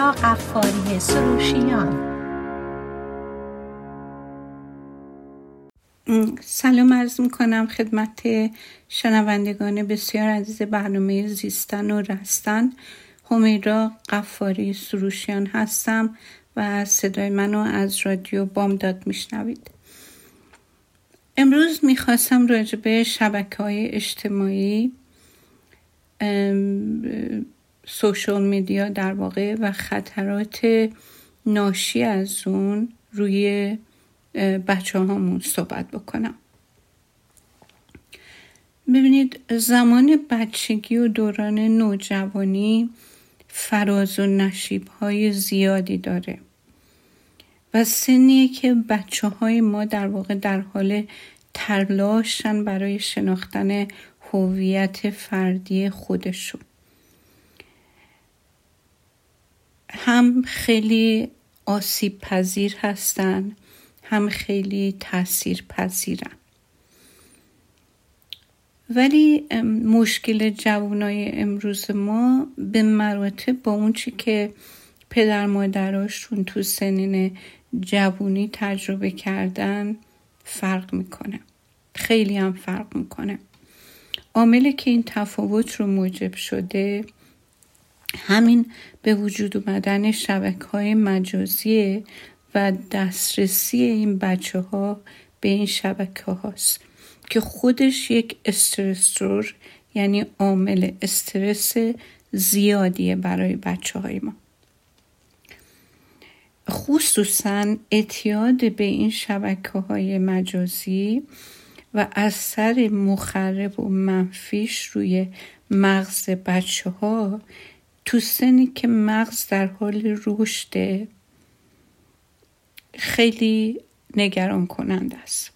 قفاری سروشیان. سلام عرض می‌کنم خدمت شنوندگان بسیار عزیز برنامه زیستن و رستن. همیرا قفاری سروشیان هستم و صدای منو از رادیو بامداد میشنوید. امروز می‌خواستم راجع به شبکه های اجتماعی سوشال میدیا در واقع و خطرات ناشی از اون روی بچه هامون صحبت بکنم. ببینید زمان بچگی و دوران نوجوانی فراز و نشیب های زیادی داره و سنیه که بچه های ما در واقع در حال تلاشن برای شناختن هویت فردی خودشون. هم خیلی آسیب پذیر هستن هم خیلی تاثیر پذیرن ولی مشکل جوانای امروز ما به مراتب با اون چی که پدر مادراشون تو سنین جوونی تجربه کردن فرق می‌کنه. خیلی هم فرق می‌کنه. عاملی که این تفاوت رو موجب شده همین به وجود اومدن شبکه های مجازیه و دسترسی این بچه ها به این شبکه هاست که خودش یک استرسور یعنی عامل استرس زیادیه برای بچه های ما. خصوصا اعتیاد به این شبکه های مجازی و اثر مخرب و منفیش روی مغز بچه ها تو سنی که مغز در حال رشده خیلی نگران کننده است.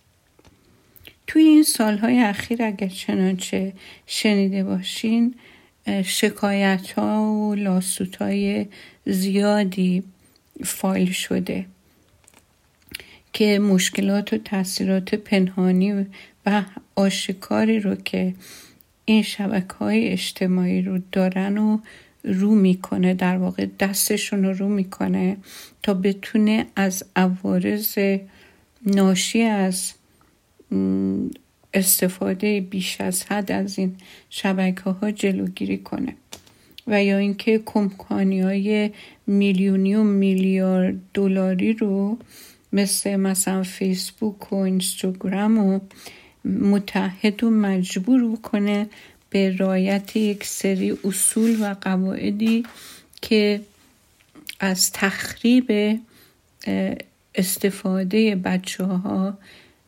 توی این سالهای اخیر اگر چنانچه شنیده باشین شکایت ها و لاسوت های زیادی فایل شده که مشکلات و تاثیرات پنهانی و آشکاری رو که این شبکه های اجتماعی رو دارن و رو می‌کنه در واقع دستشون رو رو می‌کنه تا بتونه از عوارض ناشی از استفاده بیش از حد از این شبکه ها جلوگیری کنه و یا اینکه کمپانی های میلیونی و میلیارد دلاری رو مثل مثلا فیسبوک و اینستاگرام و متحد و مجبور کنه به رایت یک سری اصول و قواعدی که از تخریب استفاده بچه ها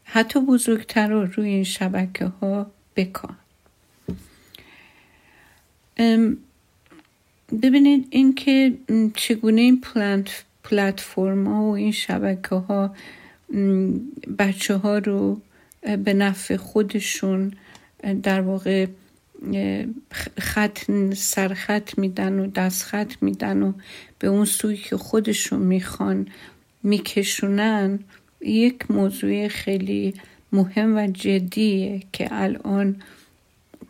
حتی بزرگتر رو روی این شبکه ها بکن ببینید اینکه چگونه این پلتفرم ها و این شبکه ها بچه ها رو به نفع خودشون در واقع خط سرخط میدن و دستخط میدن و به اون سوی که خودشون می‌خوان میکشونن یک موضوع خیلی مهم و جدیه که الان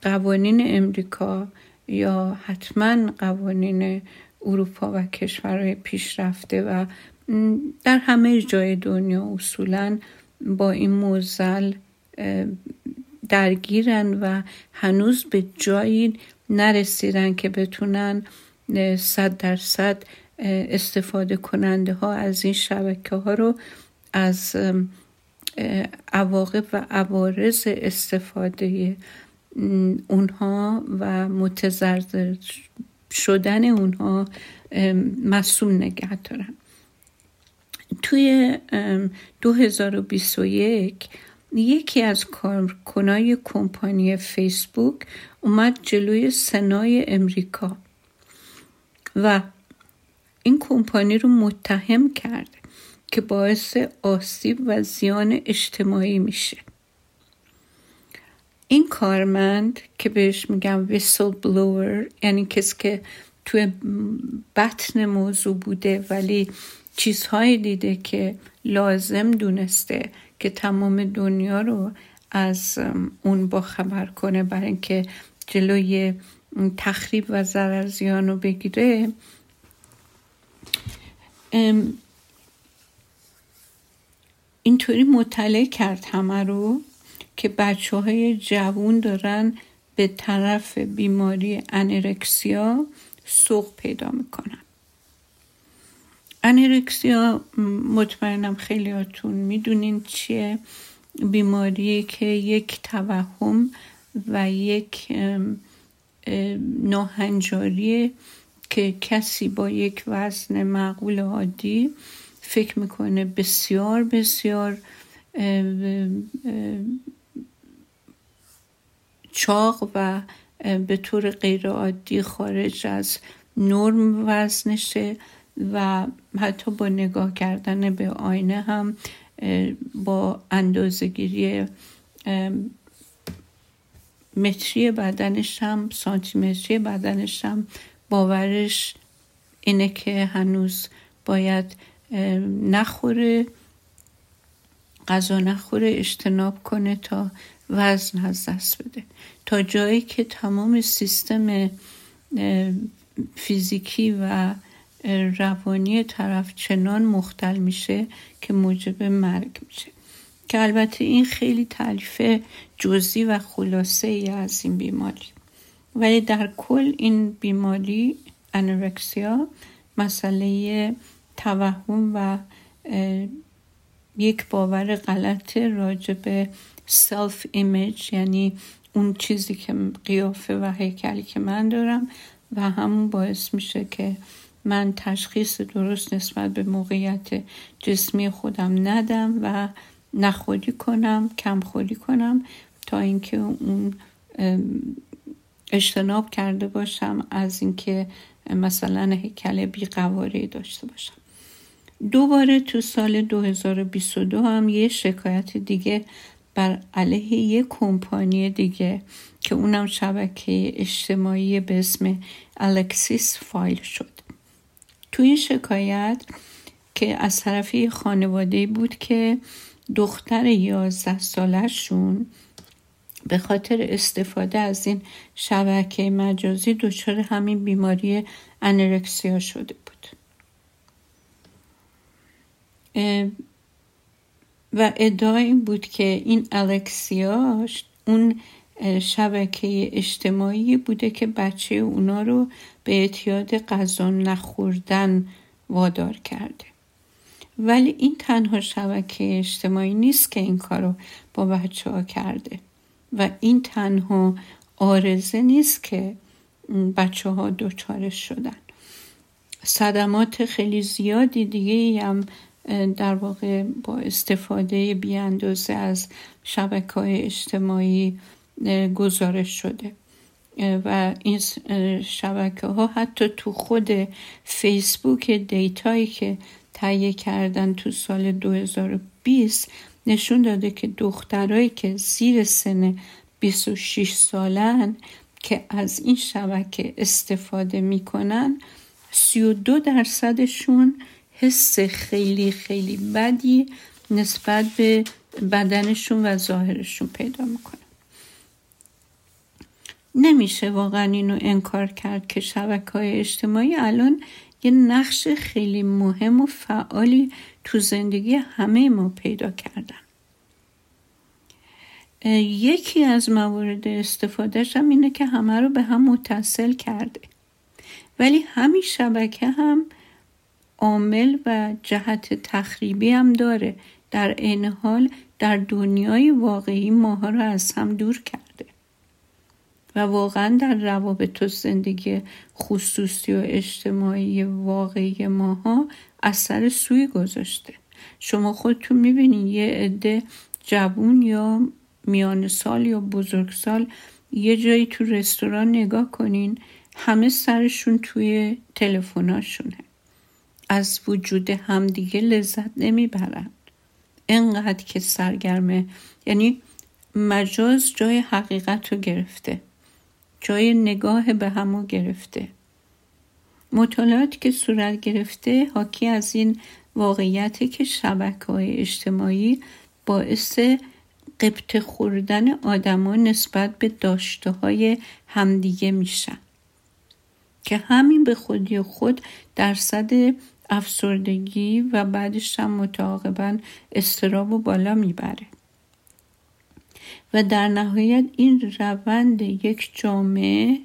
قوانین امریکا یا حتما قوانین اروپا و کشورهای پیشرفته و در همه جای دنیا اصولا با این موزل درگیرن و هنوز به جایی نرسیدن که بتونن صد درصد استفاده کننده ها از این شبکه ها رو از عواقب و عوارض استفاده اونها و متزرزر شدن اونها مسئول نگه دارن. توی 2021 یکی از کارکنای کمپانی فیسبوک اومد جلوی سنای امریکا و این کمپانی رو متهم کرد که باعث آسیب و زیان اجتماعی میشه. این کارمند که بهش میگم ویسل بلوور یعنی کسی که توی بطن موضوع بوده ولی چیزهایی دیده که لازم دونسته که تمام دنیا رو از اون با خبر کنه برای اینکه جلوی تخریب و ضرر زیان رو بگیره. اینطوری مطلع کرد همه رو که بچه های جوون دارن به طرف بیماری انرکسیا سوق پیدا می‌کنن. انرکسیا مطمئنم خیلیاتون می‌دونین چیه. بیماری که یک توهم و یک ناهنجاری که کسی با یک وزن معقول عادی فکر می‌کنه بسیار بسیار چاق و به طور غیرعادی خارج از نرم وزنشه. و حتی با نگاه کردن به آینه هم با اندازگیری متری بدنش هم سانتیمتری بدنش هم باورش اینه که هنوز باید نخوره غذا نخوره اجتناب کنه تا وزن از دست بده. تا جایی که تمام سیستم فیزیکی و روانی طرف چنان مختل میشه که موجب مرگ میشه. که البته این خیلی تعریف جزئی و خلاصه ای از این بیماری. ولی در کل این بیماری انورکسیا مسئله توهم و یک باور غلط راجع به self image یعنی اون چیزی که قیافه و هیکلی که من دارم و همون باعث میشه که من تشخیص درست نسبت به موقعیت جسمی خودم ندم و نخوری کنم کم خوری کنم تا اینکه اون اجتناب کرده باشم از اینکه مثلا هیکل بیقواره داشته باشم. دوباره تو سال 2022 هم یه شکایت دیگه بر علیه یه کمپانی دیگه که اونم شبکه اجتماعی به اسم الکسیس فایل شد. تو این شکایت که از طرف خانواده بود که دختر یازده سالشون به خاطر استفاده از این شبکه مجازی دچار همین بیماری انرکسیا شده بود. و ادعا این بود که این الکسیا اون شبکه اجتماعی بوده که بچه اونا رو به اعتیاد غذا نخوردن وادار کرده. ولی این تنها شبکه اجتماعی نیست که این کارو با بچه ها کرده. و این تنها آرزه نیست که بچه ها دوچارش شدن. صدمات خیلی زیادی دیگه هم در واقع با استفاده بیاندازه از شبکه های اجتماعی گزارش شده. و این شبکه ها حتی تو خود فیسبوک دیتایی که تهیه کردن تو سال 2020 نشون داده که دخترایی که زیر سن 26 سالن که از این شبکه استفاده می‌کنن 32 درصدشون حس خیلی خیلی بدی نسبت به بدنشون و ظاهرشون پیدا می‌کنن نمیشه واقعا اینو انکار کرد که شبکه های اجتماعی الان یه نقش خیلی مهم و فعالی تو زندگی همه ما پیدا کردن. یکی از موارد استفادهش هم اینه که همه رو به هم متصل کرده. ولی همین شبکه هم عامل و جهت تخریبی هم داره. در این حال در دنیای واقعی ماها رو از هم دور کرده و واقعا در روابط و زندگی خصوصی و اجتماعی واقعی ماها اثر سوی گذاشته. شما خودتون می‌بینین یه عده جوون یا میان سال یا بزرگ سال یه جایی تو رستوران نگاه کنین همه سرشون توی تلفناشونه از وجود همدیگه لذت نمی‌برن. انقدر که سرگرمه. یعنی مجاز جای حقیقت رو گرفته. جای نگاه به همو گرفته. مطالعاتی که صورت گرفته حاکی از این واقعیت که شبکه های اجتماعی باعث قبط خوردن آدما نسبت به داشته های همدیگه میشن. که همین به خودی خود درصد افسردگی و بعدش هم متعاقبا استراب و بالا می‌بره. و در نهایت این روند یک جامعه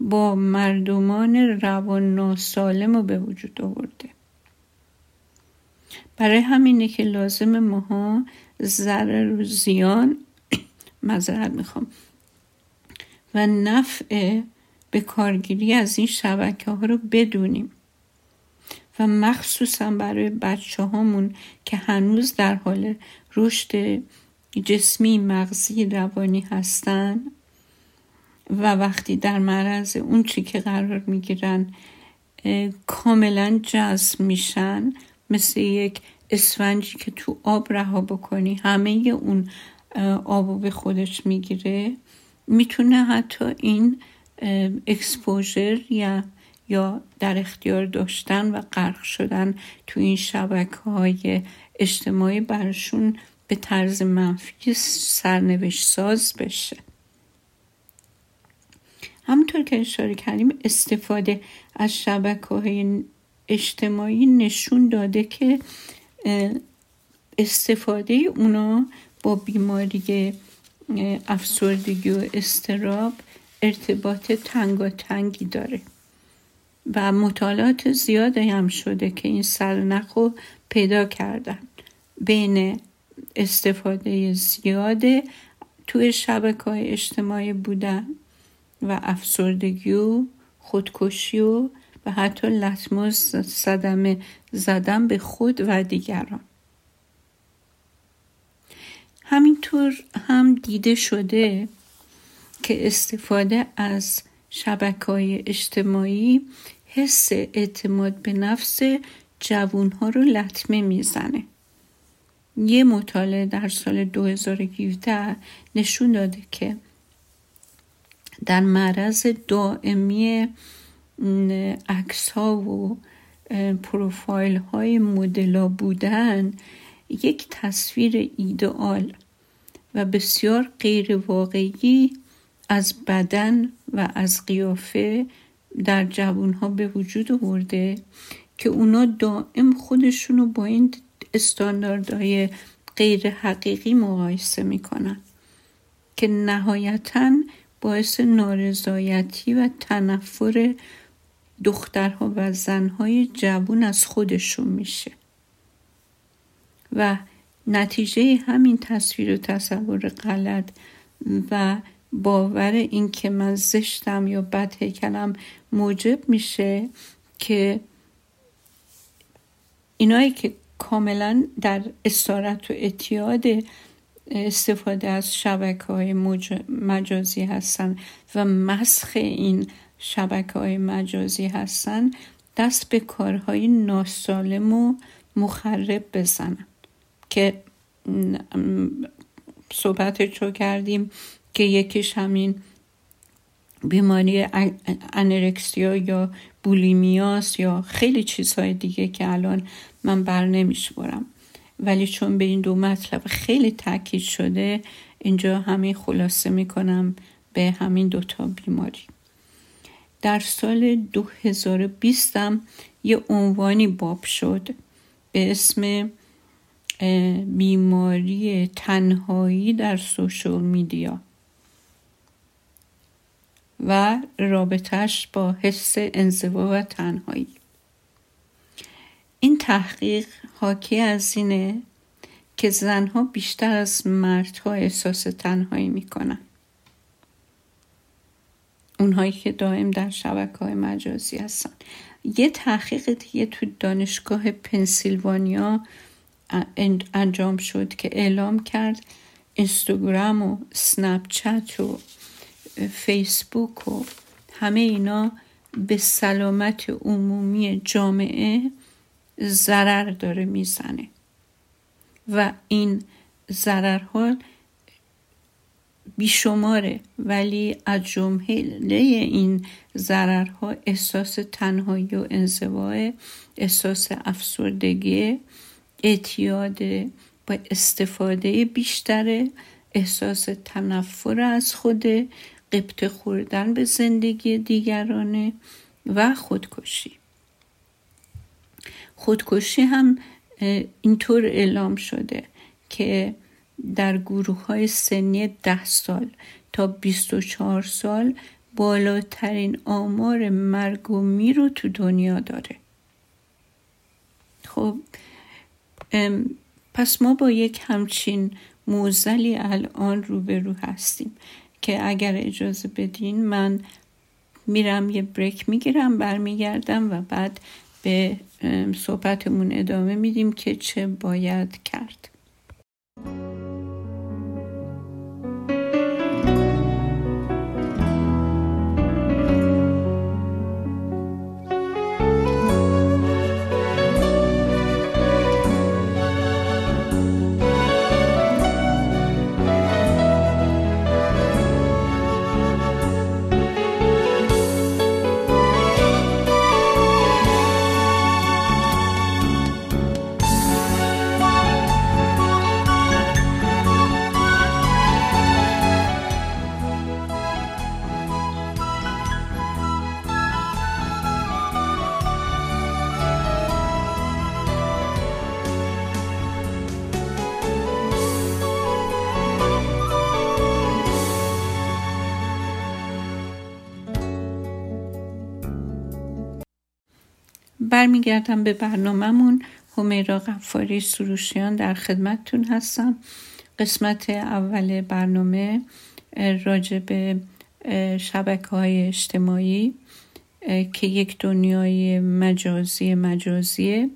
با مردمان روان ناسالم رو به وجود آورده. برای همینه که لازم ماها ضرر و زیان مذرت می‌خوام. و نفع به کارگیری از این شبکه ها رو بدونیم. و مخصوصا برای بچه هامون که هنوز در حال رشد جسمی مغزی روانی هستن و وقتی در معرض اون چی که قرار می‌گیرن کاملا جذب میشن مثل یک اسفنجی که تو آب رها بکنی همه اون آبو به خودش می‌گیره می‌تونه حتی این اکسپوژر یا یا در اختیار داشتن و غرق شدن تو این شبکه های اجتماعی برشون به طرز منفی سرنوشت ساز بشه. همونطور که اشاره کردیم استفاده از شبکه اجتماعی نشون داده که استفاده اونا با بیماری افسردگی و استراب ارتباط تنگی داره و مطالعات زیاده هم شده که این سرنخ رو پیدا کردن بین استفاده زیاد توی شبکه های اجتماعی بودن و افسردگی و خودکشی و و حتی لطماس صدمه زدن به خود و دیگران. همینطور هم دیده شده که استفاده از شبکه های اجتماعی حس اعتماد به نفس جوون ها رو لطمه می‌زنه. یه مطالعه در سال 2017 نشون داده که در معرض دائمی عکس ها و پروفایل های مدلا بودن یک تصویر ایدئال و بسیار غیر واقعی از بدن و از قیافه در جوان ها به وجود آورده که اونا دائم خودشون رو با این استانداردهای غیر حقیقی مقایسه می‌کنن که نهایتا باعث نارضایتی و تنفر دخترها و زنهای جوون از خودشون میشه. و نتیجه همین تصویر و تصور غلط و باور این که من زشتم یا بد هیکلم موجب میشه که اینایی که کاملا در اسارت و اتیاد استفاده از شبکه های مجازی هستن و مسخ این شبکه های مجازی هستن دست به کارهای ناسالم و مخرب بزنن. که صحبت رو کردیم که یکیش همین بیماری انرکسیا یا بولیمیاس یا خیلی چیزهای دیگه که الان من بر نمیشورم ولی چون به این دو مطلب خیلی تاکید شده اینجا همین خلاصه می‌کنم به همین دوتا بیماری. در سال 2020 هم یه عنوانی باب شد به اسم بیماری تنهایی در سوشال میدیا. و رابطهش با حس انزوا و تنهایی. این تحقیق حاکی از اینه که زنها بیشتر از مردها احساس تنهایی می‌کنن. اونهایی که دائم در شبکه های مجازی هستن. یه تحقیق دیگه تو دانشگاه پنسیلوانیا انجام شد که اعلام کرد اینستاگرام و سنپ چت و فیسبوک و همه اینا به سلامت عمومی جامعه ضرر داره می‌زنه. و این ضررها بیشماره ولی از جمله این ضررها احساس تنهایی و انزوای احساس افسردگی اعتیاد با استفاده بیشتر احساس تنفر از خود قبط خوردن به زندگی دیگرانه و خودکشی. خودکشی هم اینطور اعلام شده که در گروه های سنی ده سال تا 24 سال بالاترین آمار مرگ و میر رو تو دنیا داره. خب پس ما با یک همچین موزلی الان روبرو هستیم. که اگر اجازه بدین من میرم یه بریک می‌گیرم برمیگردم و بعد به صحبتمون ادامه میدیم که چه باید کرد. برمیگردم به برنامهمون. همیرا غفاری سروشیان در خدمتتون هستم. قسمت اول برنامه راجع به شبکه های اجتماعی که یک دنیای مجازی مجازیه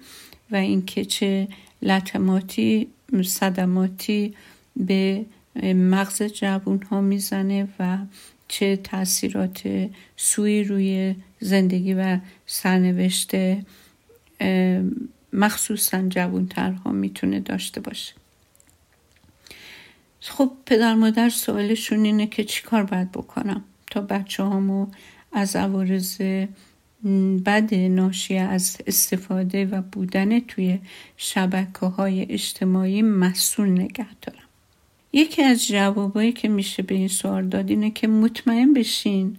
و اینکه چه لطماتی صدماتی به مغز جوون ها می‌زنه و چه تاثیرات سوی روی زندگی و سرنوشت مخصوصا جوانترها می‌تونه داشته باشه. خب پدر مادر سوالشون اینه که چیکار باید بکنم تا بچه هامو از عوارض بد ناشی از استفاده و بودن توی شبکه های اجتماعی مسئول نگه دارم. یکی از جوابایی که میشه به این سوال داد اینه که مطمئن بشین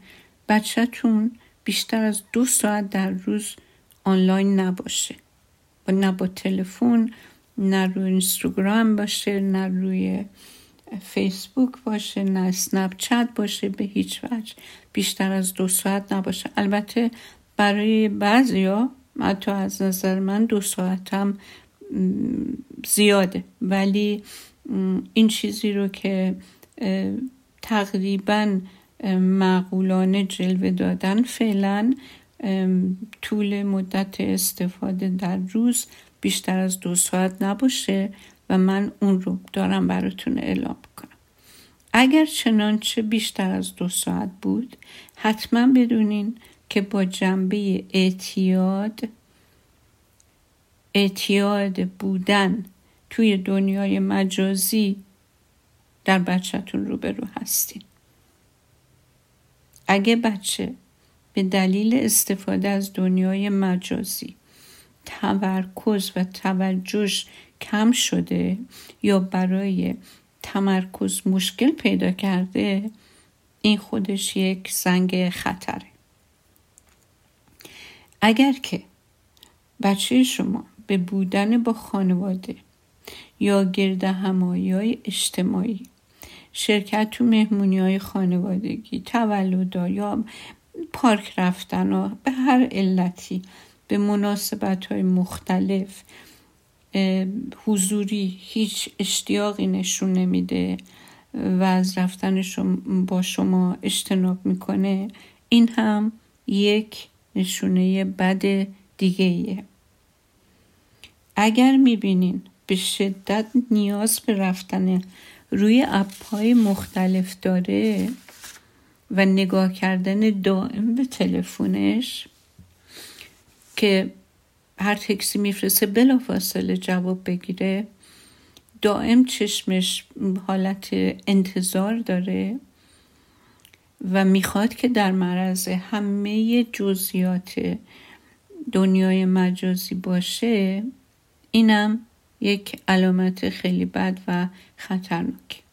بچهتون بیشتر از دو ساعت در روز آنلاین نباشه. نه با تلفن نه روی اینستاگرام باشه نه روی فیسبوک باشه نه اسنپ چت باشه به هیچ وجه. بیشتر از دو ساعت نباشه. البته برای بعضیا حتی از نظر من دو ساعت هم زیاده. ولی این چیزی رو که تقریبا معقولانه جلوه دادن فعلا طول مدت استفاده در روز بیشتر از دو ساعت نباشه و من اون رو دارم براتون اعلام کنم اگر چنانچه بیشتر از دو ساعت بود حتما بدونین که با جنبه اعتیاد اعتیاد بودن توی دنیای مجازی در بچهتون روبرو هستین. اگه بچه به دلیل استفاده از دنیای مجازی. تمرکز و توجهش کم شده یا برای تمرکز مشکل پیدا کرده این خودش یک زنگ خطره. اگر که بچه شما به بودن با خانواده یا گرد همایی های اجتماعی شرکت تو مهمونی های خانوادگی تولد یا پارک رفتن و به هر علتی به مناسبت های مختلف حضوری هیچ اشتیاقی نشون نمیده و از رفتنش با شما اجتناب می‌کنه این هم یک نشونه بد دیگه ایه. اگر می‌بینین به شدت نیاز به رفتن روی اپ های مختلف داره و نگاه کردن دائم به تلفنش که هر تکسی میفرسته بلا فاصله جواب بگیره. دائم چشمش حالت انتظار داره و می‌خواد که در معرض همه جزئیات دنیای مجازی باشه. اینم یک علامت خیلی بد و خطرناک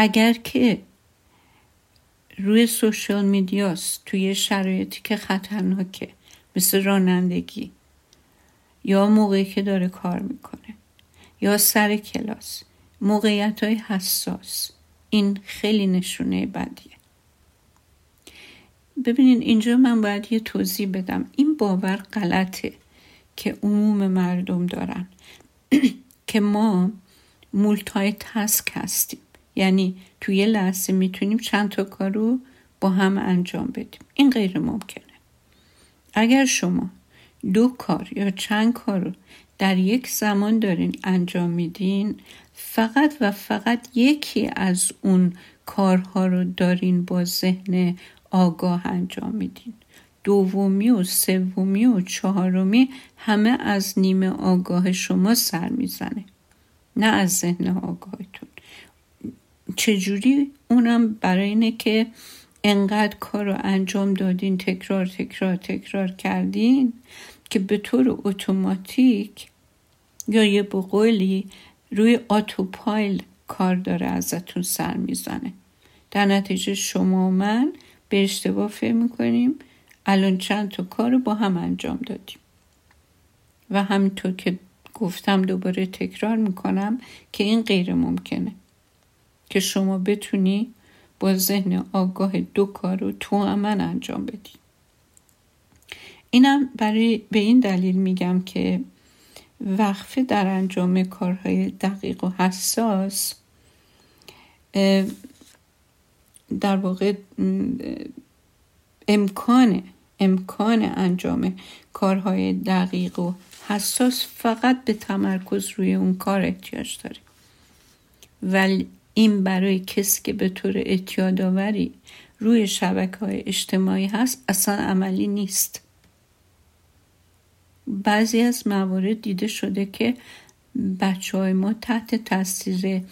اگر که روی سوشال میدیاست توی شرایطی که خطرناکه مثل رانندگی یا موقعی که داره کار می‌کنه یا سر کلاس موقعیت های حساس این خیلی نشونه بدیه. ببینین اینجا من باید یه توضیح بدم. این باور غلطه که عموم مردم دارن. که ما مولتای تسک هستیم. یعنی توی یه لحظه می‌تونیم چند تا کار رو با هم انجام بدیم. این غیر ممکنه. اگر شما دو کار یا چند کار رو در یک زمان دارین انجام میدین فقط و فقط یکی از اون کارها رو دارین با ذهن آگاه انجام میدین. دومی و سومی و چهارمی همه از نیمه آگاه شما سر می‌زنه. نه از ذهن آگاهتون. چجوری اونم برای اینه که انقدر کار رو انجام دادین تکرار تکرار تکرار کردین که به طور اتوماتیک یا یه بقولی روی آتوپایل کار داره ازتون سر می‌زنه. در نتیجه شما و من به اشتباه فهم می‌کنیم الان چند تا کار رو با هم انجام دادیم. و همینطور که گفتم دوباره تکرار می‌کنم که این غیر ممکنه. که شما بتونی با ذهن آگاه دو کار رو تو من انجام بدی. اینم برای به این دلیل میگم که وقفه در انجام کارهای دقیق و حساس در واقع امکان امکان انجام کارهای دقیق و حساس فقط به تمرکز روی اون کار احتیاج داره. ولی این برای کسی که به طور اعتیادآوری روی شبکه های اجتماعی هست اصلا عملی نیست. بعضی از موارد دیده شده که بچه های ما تحت تاثیر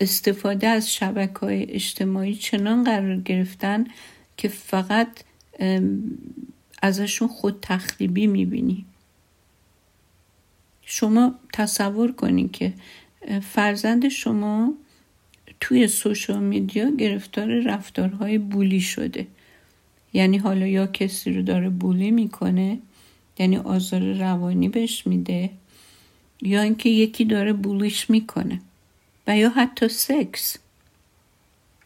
استفاده از شبکه های اجتماعی چنان قرار گرفتن که فقط ازشون خود تخریبی می‌بینی. شما تصور کنید که فرزند شما توی سوشال میدیا گرفتار رفتارهای بولی شده. یعنی حالا یا کسی رو داره بولی می‌کنه یعنی آزار روانی بهش میده یا اینکه یکی داره بولیش می‌کنه و یا حتی سکس.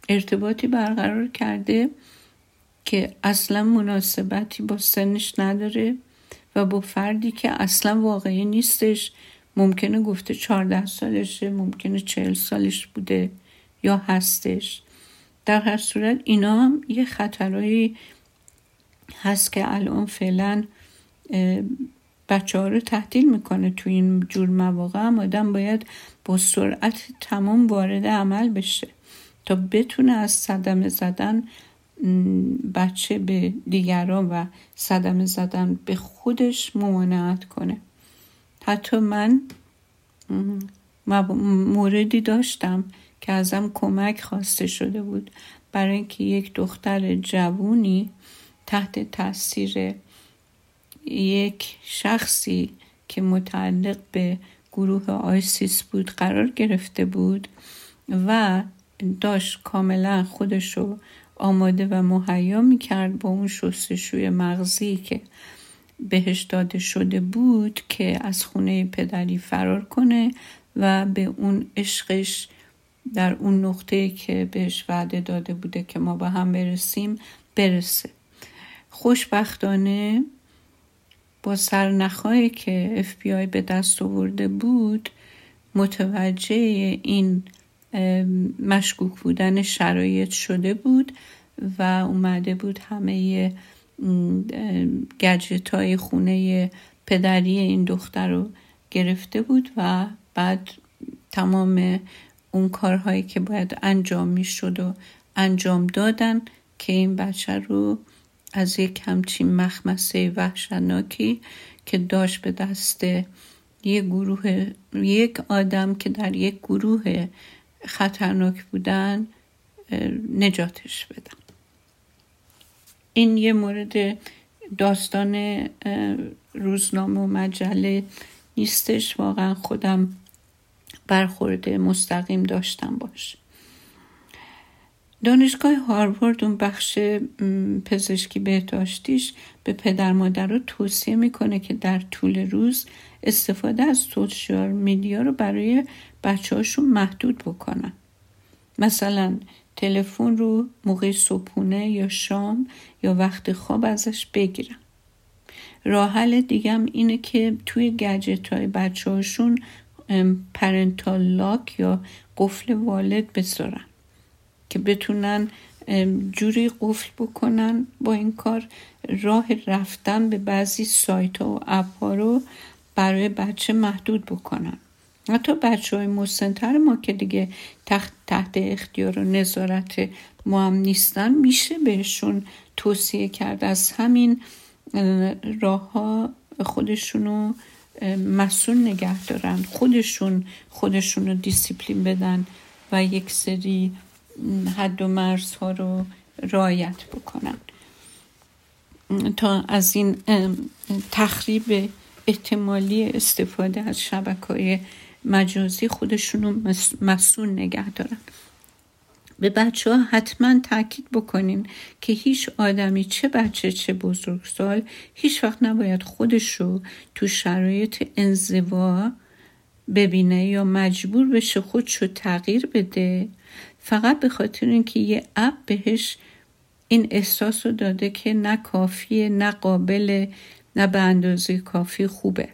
ارتباطی برقرار کرده که اصلا مناسبتی با سنش نداره و با فردی که اصلا واقعی نیستش ممکنه گفته چهارده سالشه ممکنه چهل سالش بوده یا هستش. در هر صورت اینا هم یه خطرهایی هست که الان فعلا بچه ها رو تحتیل می‌کنه تو این جور مواقع. هم آدم باید با سرعت تمام وارد عمل بشه تا بتونه از صدمه زدن بچه به دیگران و صدمه زدن به خودش ممانعت کنه. حتی من موردی داشتم که ازم کمک خواسته شده بود. برای اینکه یک دختر جوونی تحت تاثیر یک شخصی که متعلق به گروه آیسیس بود قرار گرفته بود و داشت کاملا خودشو آماده و مهیا می‌کرد با اون شستشوی مغزی که بهش داده شده بود که از خونه پدری فرار کنه و به اون عشقش در اون نقطه که بهش وعده داده بوده که ما به هم برسیم برسه. خوشبختانه با سرنخهایی که اف بی آی به دست آورده بود متوجه این مشکوک بودن شرایط شده بود و اومده بود همه گجت های خونه پدری این دختر رو گرفته بود و بعد تمام اون کارهایی که باید انجام می شد و انجام دادن که این بچه رو از یک همچین مخمسه وحشتناکی که داشت به دست یک گروه یک آدم که در یک گروه خطرناک بودن نجاتش بدم این یه مورد داستان روزنامه و مجله نیستش. واقعا خودم برخورده مستقیم داشتم باش. دانشگاه هاروارد اون بخش پزشکی بهداشتیش به پدر مادر رو توصیه می‌کنه که در طول روز استفاده از سوشیال میدیا رو برای بچه هاشون محدود بکنن. مثلا تلفن رو موقع صبحونه یا شام یا وقت خواب ازش بگیرن راه حل دیگم اینه که توی گجت های بچه هاشون پرنتال لاک یا قفل والد بذارن که بتونن جوری قفل بکنن با این کار راه رفتن به بعضی سایت ها و اپ ها رو برای بچه محدود بکنن. حتی بچه های مسنتر ما که دیگه تحت, تحت اختیار و نظارت ما هم نیستن میشه بهشون توصیه کرد از همین راه ها خودشونو مسئول نگه دارن. خودشون خودشون رو دیسیپلین بدن و یک سری حد و مرزها رو رعایت بکنن. تا از این تخریب احتمالی استفاده از شبکه های مجازی خودشون رو مسئول نگه دارن. به بچه ها حتما تاکید بکنین که هیچ آدمی چه بچه چه بزرگسال هیچ وقت نباید خودش رو تو شرایط انزوا ببینه یا مجبور بشه خودش رو تغییر بده. فقط به خاطر اینکه یه اپ بهش این احساس داده که نه کافیه نه قابل نه به اندازه کافی خوبه.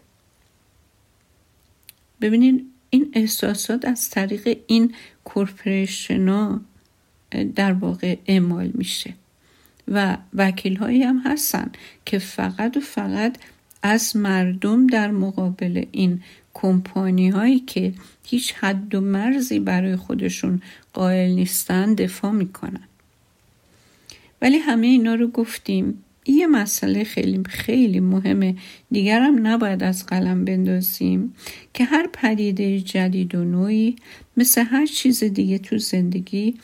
ببینین این احساسات از طریق این کورپریشن در واقع اعمال میشه. و وکیل هایی هم هستن که فقط و فقط از مردم در مقابل این کمپانی هایی که هیچ حد و مرزی برای خودشون قائل نیستن دفاع می‌کنن. ولی همه اینا رو گفتیم. یه مسئله خیلی خیلی مهمه. دیگرم نباید از قلم بندازیم که هر پدیده جدید و نوعی مثل هر چیز دیگه تو زندگی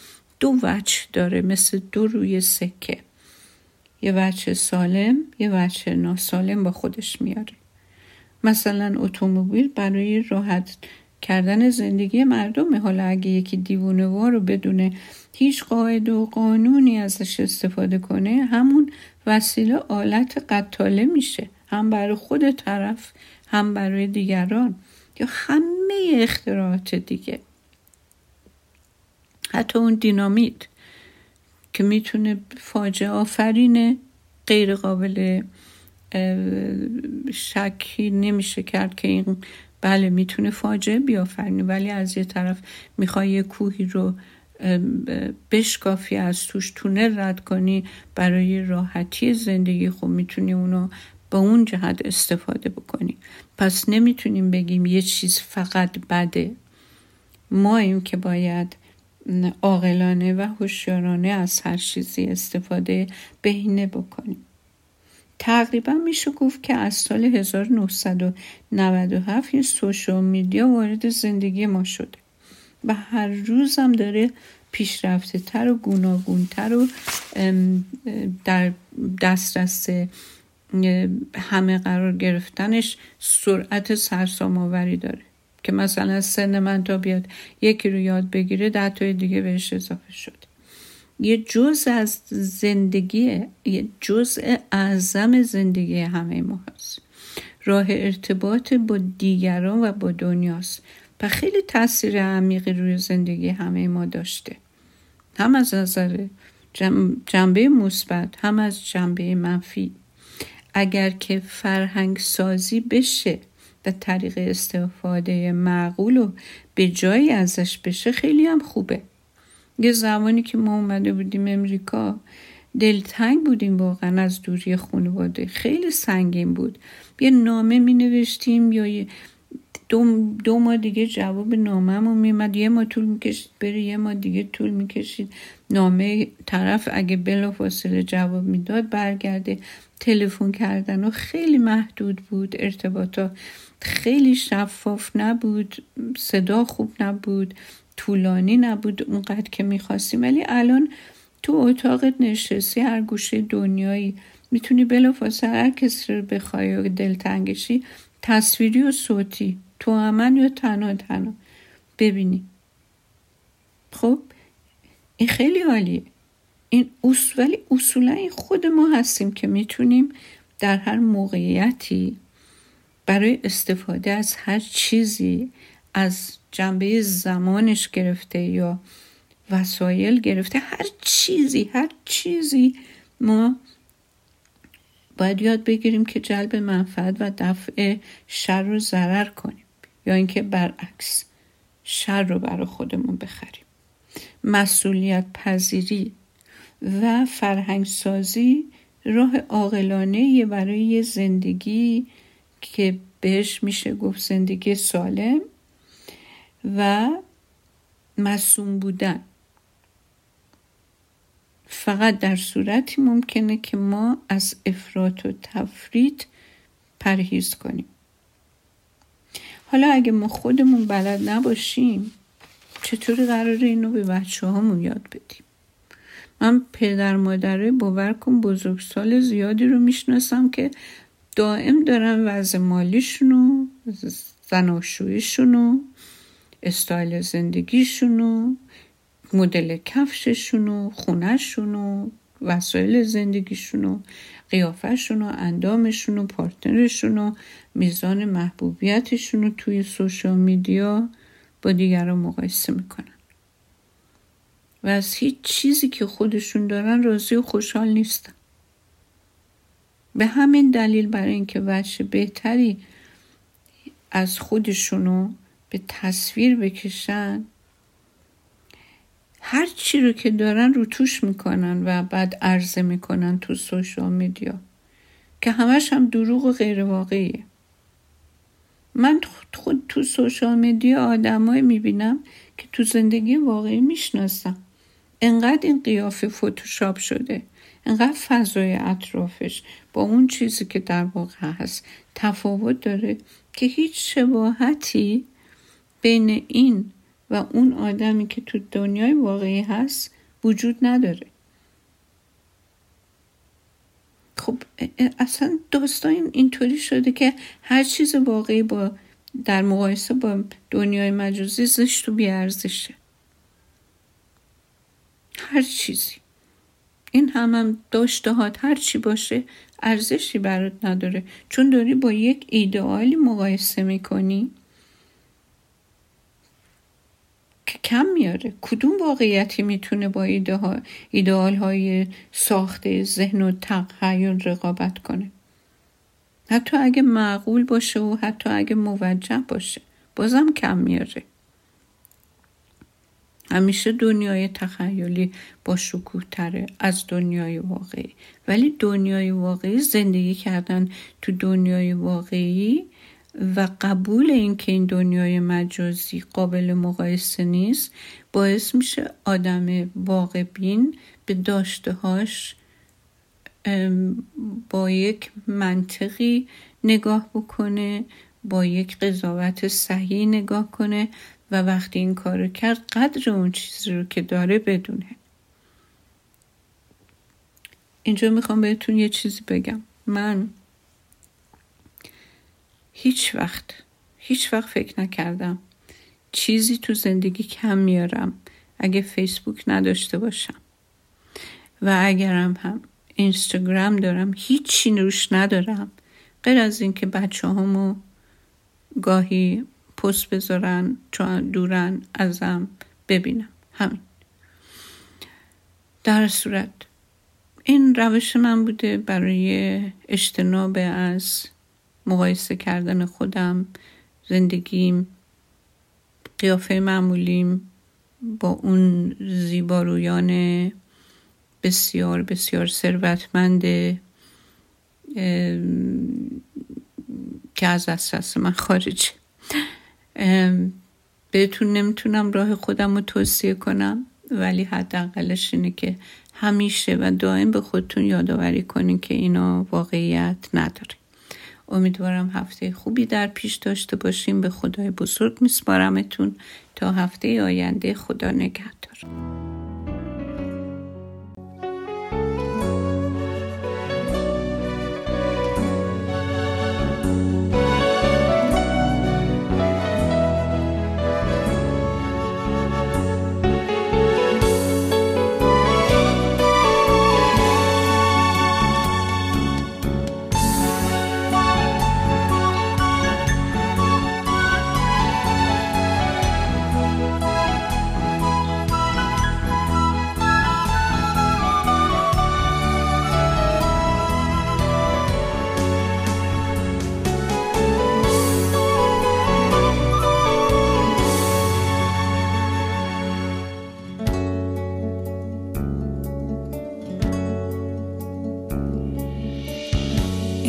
دو وجه داره مثل دو روی سکه. یه وجه سالم یه وجه ناسالم با خودش میاره. مثلا اتومبیل برای راحت کردن زندگی مردم حالا اگه یکی دیوونه وار رو بدونه هیچ قاعده و قانونی ازش استفاده کنه همون وسیله آلت قتاله میشه. هم برای خود طرف هم برای دیگران. یا همه اختراعات دیگه. حتی اون دینامیت که می‌تونه فاجعه آفرینه غیر قابل شکی نمیشه کرد که این بله می‌تونه فاجعه بیافرینه. ولی از یه طرف می‌خوای یه کوهی رو بشکافی از توش تونل رد کنی برای راحتی زندگی خب می‌تونی اونو با اون جهت استفاده بکنی. پس نمی‌تونیم بگیم یه چیز فقط بده. ما این که باید عاقلانه و هوشیارانه از هر چیزی استفاده بهینه بکنیم. تقریبا میشه گفت که از سال 1997 این سوشال میدیا وارد زندگی ما شده. و هر روز هم داره پیشرفته تر و گوناگونتر و در دسترس همه قرار گرفتنش سرعت سرسام آوری داره. که مثلا سن من تا بیاد یکی رو یاد بگیره ده تای دیگه بهش اضافه شد یه جز از زندگی یه جزء اعظم زندگی همه ما هست. راه ارتباط با دیگران و با دنیاست. و خیلی تاثیر عمیقی روی زندگی همه ما داشته. هم از نظر جنبه مثبت هم از جنبه منفی. اگر که فرهنگ سازی بشه و طریق استفاده معقول و به جایی ازش بشه خیلی هم خوبه. یه زمانی که ما اومده بودیم امریکا دلتنگ بودیم واقعا از دوری خانواده. خیلی سنگین بود. یه نامه می نوشتیم یا دو, دو ماه دیگه جواب نامهمون میمد یه ما طول می‌کشید بره یه ما دیگه طول می‌کشید. نامه طرف اگه بلا فاصله جواب می‌داد برگرده تلفن کردن و خیلی محدود بود. ارتباطات خیلی شفاف نبود صدا خوب نبود طولانی نبود اونقدر که می‌خواستیم. ولی الان تو اتاق نشستی هر گوشه دنیایی می‌تونی بلافاصله هر کسی رو بخوای و دلتنگشی تصویری و صوتی. تو همن یا تنها؟ تنها. ببینی. خب؟ این خیلی عالیه. این اصول ولی اصولا این خود ما هستیم که می‌تونیم در هر موقعیتی برای استفاده از هر چیزی از جنبه زمانش گرفته یا وسایل گرفته هر چیزی هر چیزی ما باید یاد بگیریم که جلب منفعت و دفع شر رو ضرر کنیم. یا اینکه برعکس شر رو برای خودمون بخریم. مسئولیت پذیری و فرهنگ سازی راه عاقلانه برای زندگی که بهش میشه گفت زندگی سالم و مسوم بودن. فقط در صورتی ممکنه که ما از افراط و تفرید پرهیز کنیم. حالا اگه ما خودمون بلد نباشیم چطوری قرار اینو به بچه هامون یاد بدیم؟ من پدر مادره باور کن بزرگسال زیادی رو می‌شناسم که دائم دارن وضع مالیشونو زناشویشونو استایل زندگیشونو مدل کفششونو خونهشونو وسایل زندگیشونو قیافهشونو اندامشونو پارتنرشونو میزان محبوبیتشونو توی سوشال میدیا با دیگران مقایسه می‌کنن. و از هیچ چیزی که خودشون دارن راضی و خوشحال نیستن. به همین دلیل برای اینکه وجه بهتری از خودشونو به تصویر بکشن هر چی رو که دارن رو توش می‌کنن و بعد عرضه می‌کنن تو سوشال میدیا. که همش هم دروغ و غیر واقعیه. من خود تو سوشال میدیا آدمایی می‌بینم که تو زندگی واقعی می‌شناسم. انقدر این قیافه فتوشاپ شده انقدر فضای اطرافش با اون چیزی که در واقع هست تفاوت داره که هیچ شباهتی بین این و اون آدمی که تو دنیای واقعی هست وجود نداره. خب اصلا داستان اینطوری شده که هر چیز واقعی با در مقایسه با دنیای مجازی زشت و بیارزشه. هر چیزی. این هم هم داشتهات هر چی باشه ارزشی برات نداره. چون داری با یک ایدئالی مقایسه می‌کنی که کم میاره. کدوم واقعیتی می‌تونه با ایدئال های ساخته ذهن و تخیل رقابت کنه؟ حتی اگه معقول باشه و حتی اگه موجه باشه. بازم کم میاره. همیشه دنیای تخیلی با شکوه تره از دنیای واقعی. ولی دنیای واقعی زندگی کردن تو دنیای واقعی و قبول اینکه این دنیای مجازی قابل مقایسه نیست باعث میشه آدم واقع بین به داشتهاش با یک منطقی نگاه بکنه با یک قضاوت صحیح نگاه کنه و وقتی این کارو کرد قدر اون چیزی رو که داره بدونه. اینجا می‌خوام بهتون یه چیزی بگم. من هیچ وقت هیچ وقت فکر نکردم چیزی تو زندگی کم میارم اگه فیسبوک نداشته باشم. و اگرم هم اینستاگرام دارم هیچی روش ندارم. غیر از اینکه بچه همو گاهی پست بذارن چون دورن ازم ببینم. همین. در صورت این روش من بوده برای اجتناب از مقایسه کردن خودم زندگیم قیافه معمولیم با اون زیبارویان بسیار بسیار ثروتمند که از دسترس من خارجه بهتون نمی‌تونم راه خودم رو توصیه کنم ولی حداقلش اینه که همیشه و دائم به خودتون یادآوری کنین که اینا واقعیت نداره. امیدوارم هفته خوبی در پیش داشته باشیم. به خدای بزرگ میسپارمتون. تا هفته آینده خدا نگهدار.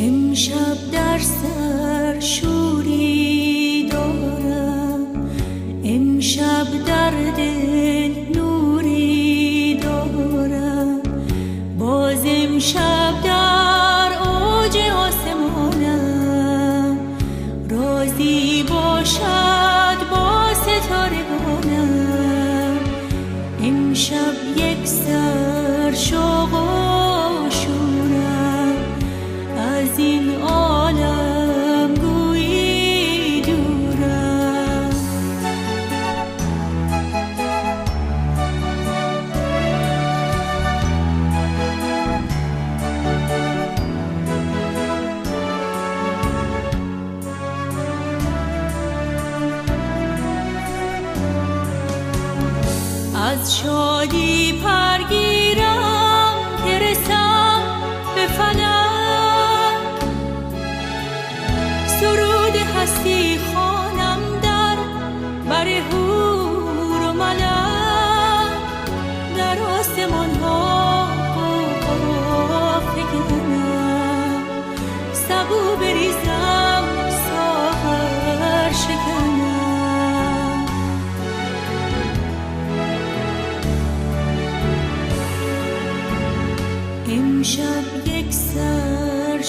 امشب در سر شوری sar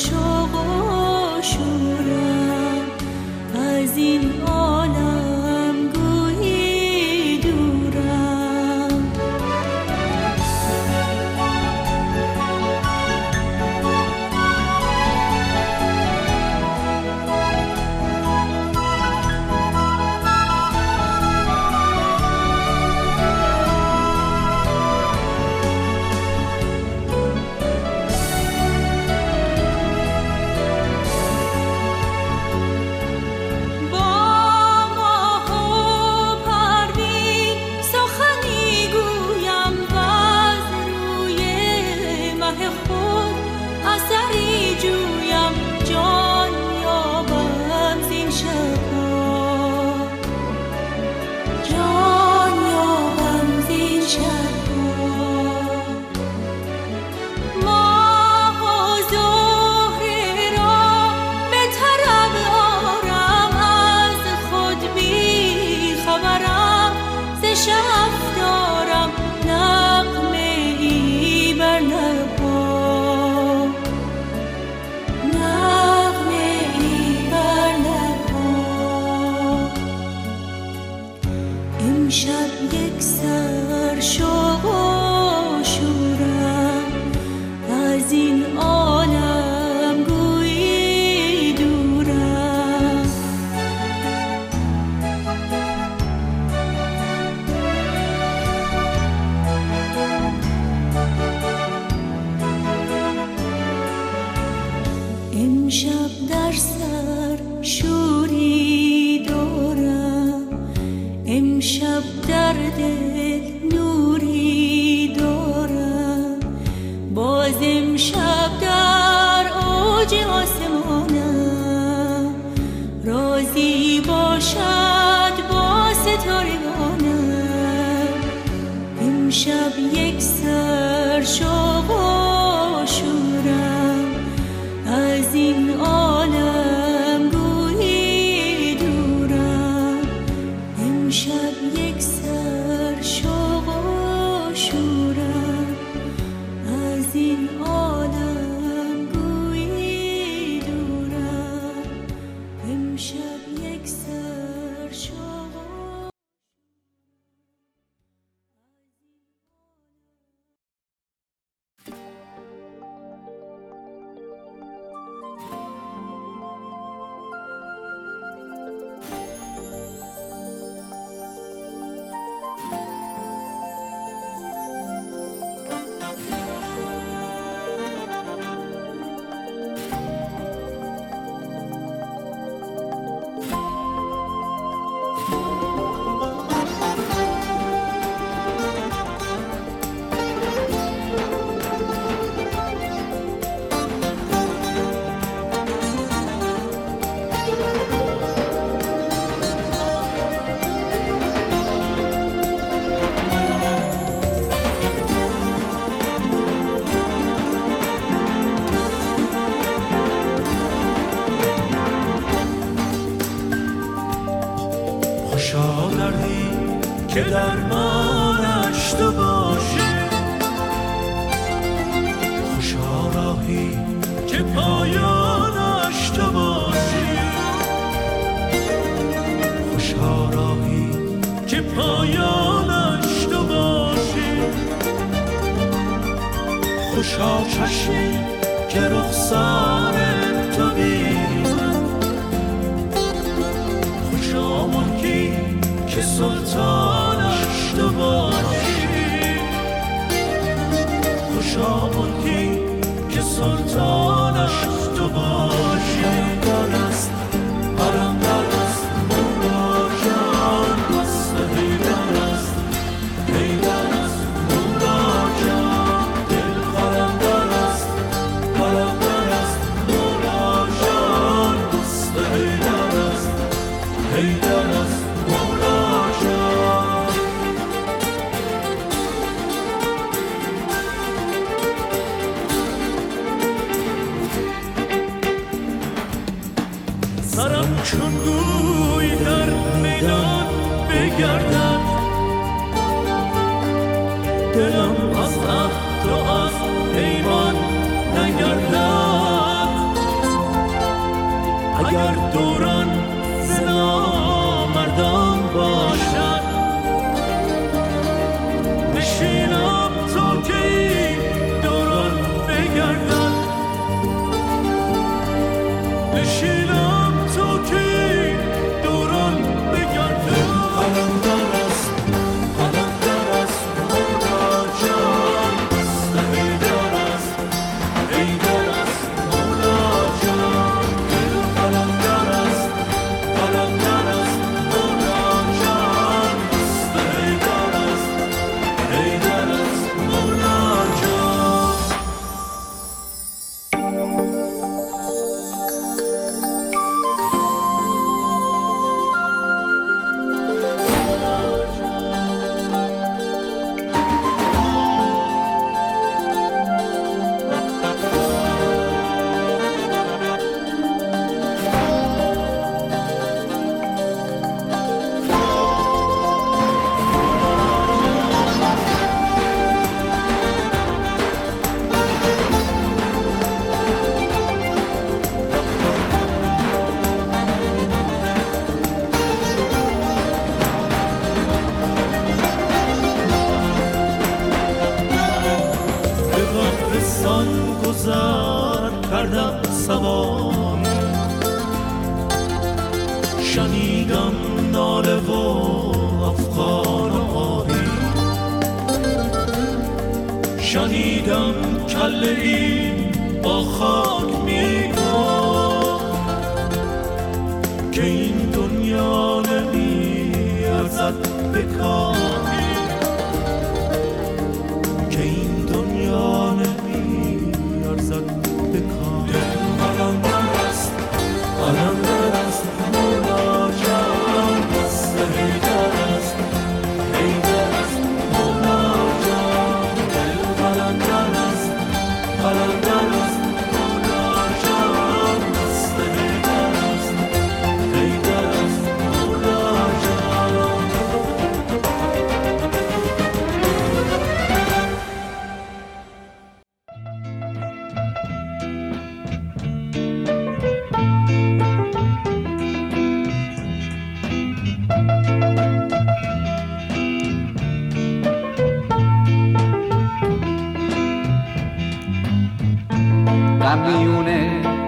غم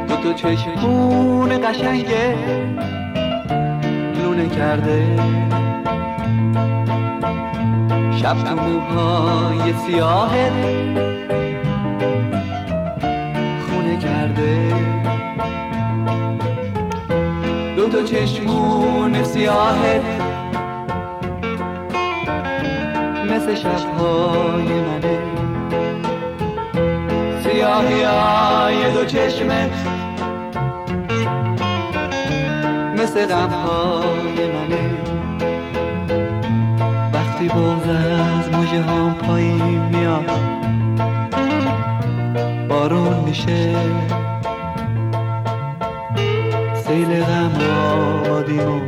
دو تو چشمون قشنگه. لونه کرده. شب تو موهای سیاهت خونه کرده. دو تا چشمون سیاهت مثل شبهای منه. سیاهی یه دو چشمت مثل غمهای منه. وقتی بغز از موجه هم پایین میاد بارون میشه. سیل غم آبادیمو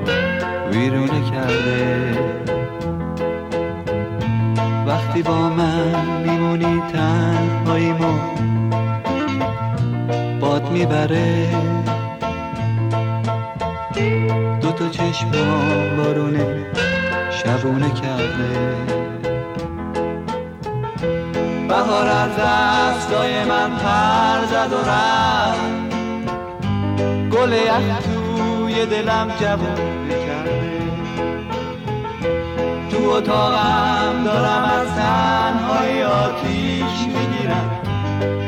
ویرونه کرده. وقتی با من میمونی تنهاییمو می‌بره. دو تا چشم بارونه شبونه کرده. بهار از دستای من پر زد و رفت. گل یخ توی دلم جوونه کرده تو اتاقم دارم از تنهای آتیش می‌گیرم.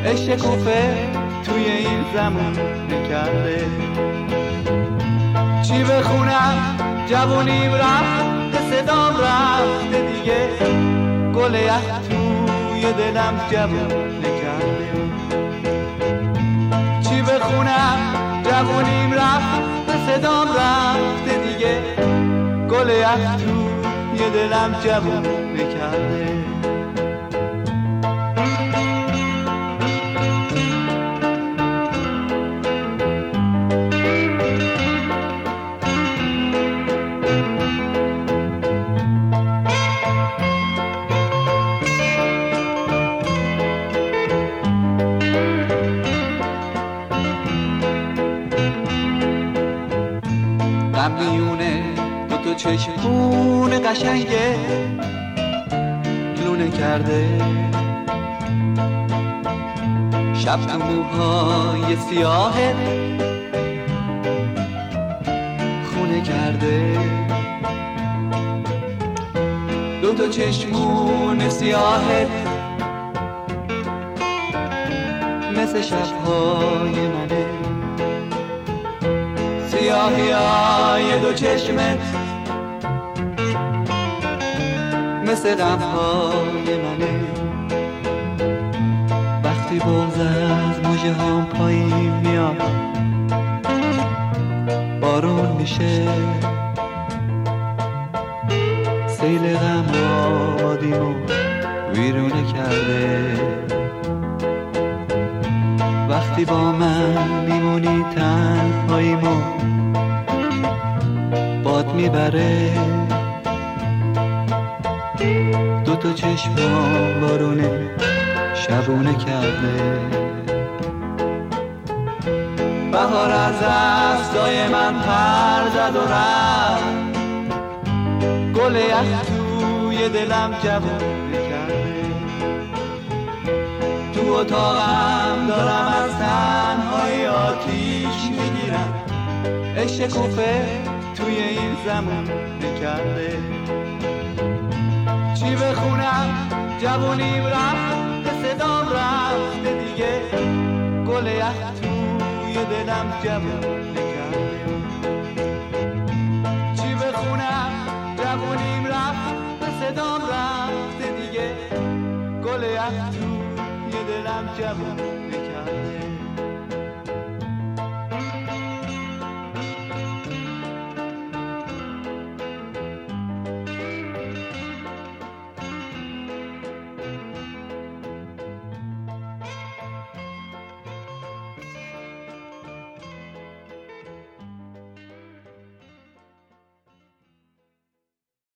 عشق کوفه توی این زمان نکرده. چی بخونم جوونیم رفت صدام رفته دیگه. گل توی دلم جوون نکرده. چی بخونم جوونیم رفت صدام رفته دیگه. گل توی دلم جوون نکرده. چشمون قشنگه لونه کرده. شب تو موهای سیاهه خونه کرده. دو تا چشمون سیاهت مثل شبهای منه. سیاهی های دو چشمت مثل غمهای منه. وقتی بغز از مجه هم پایین میاد بارون میشه. سیل غم آبادیمو ویرونه کرده. وقتی با من میمونی تنهاییمو باد می‌بره. دو تا چشم بارونه شبونه کرده. بهار از دستای من پر زد و رفت. گل یخ توی دلم جوونه کرده تو اتاقم دارم از تنهای آتیش می‌گیرم. عشق توی این زمان نکرده. چی بخونم جوونیم رفت به صدام رفته دیگه. گل یخ توی دلم جوون نکرده چی بخونم جوونیم رفت به صدام رفته دیگه. گل یخ توی دلم جوون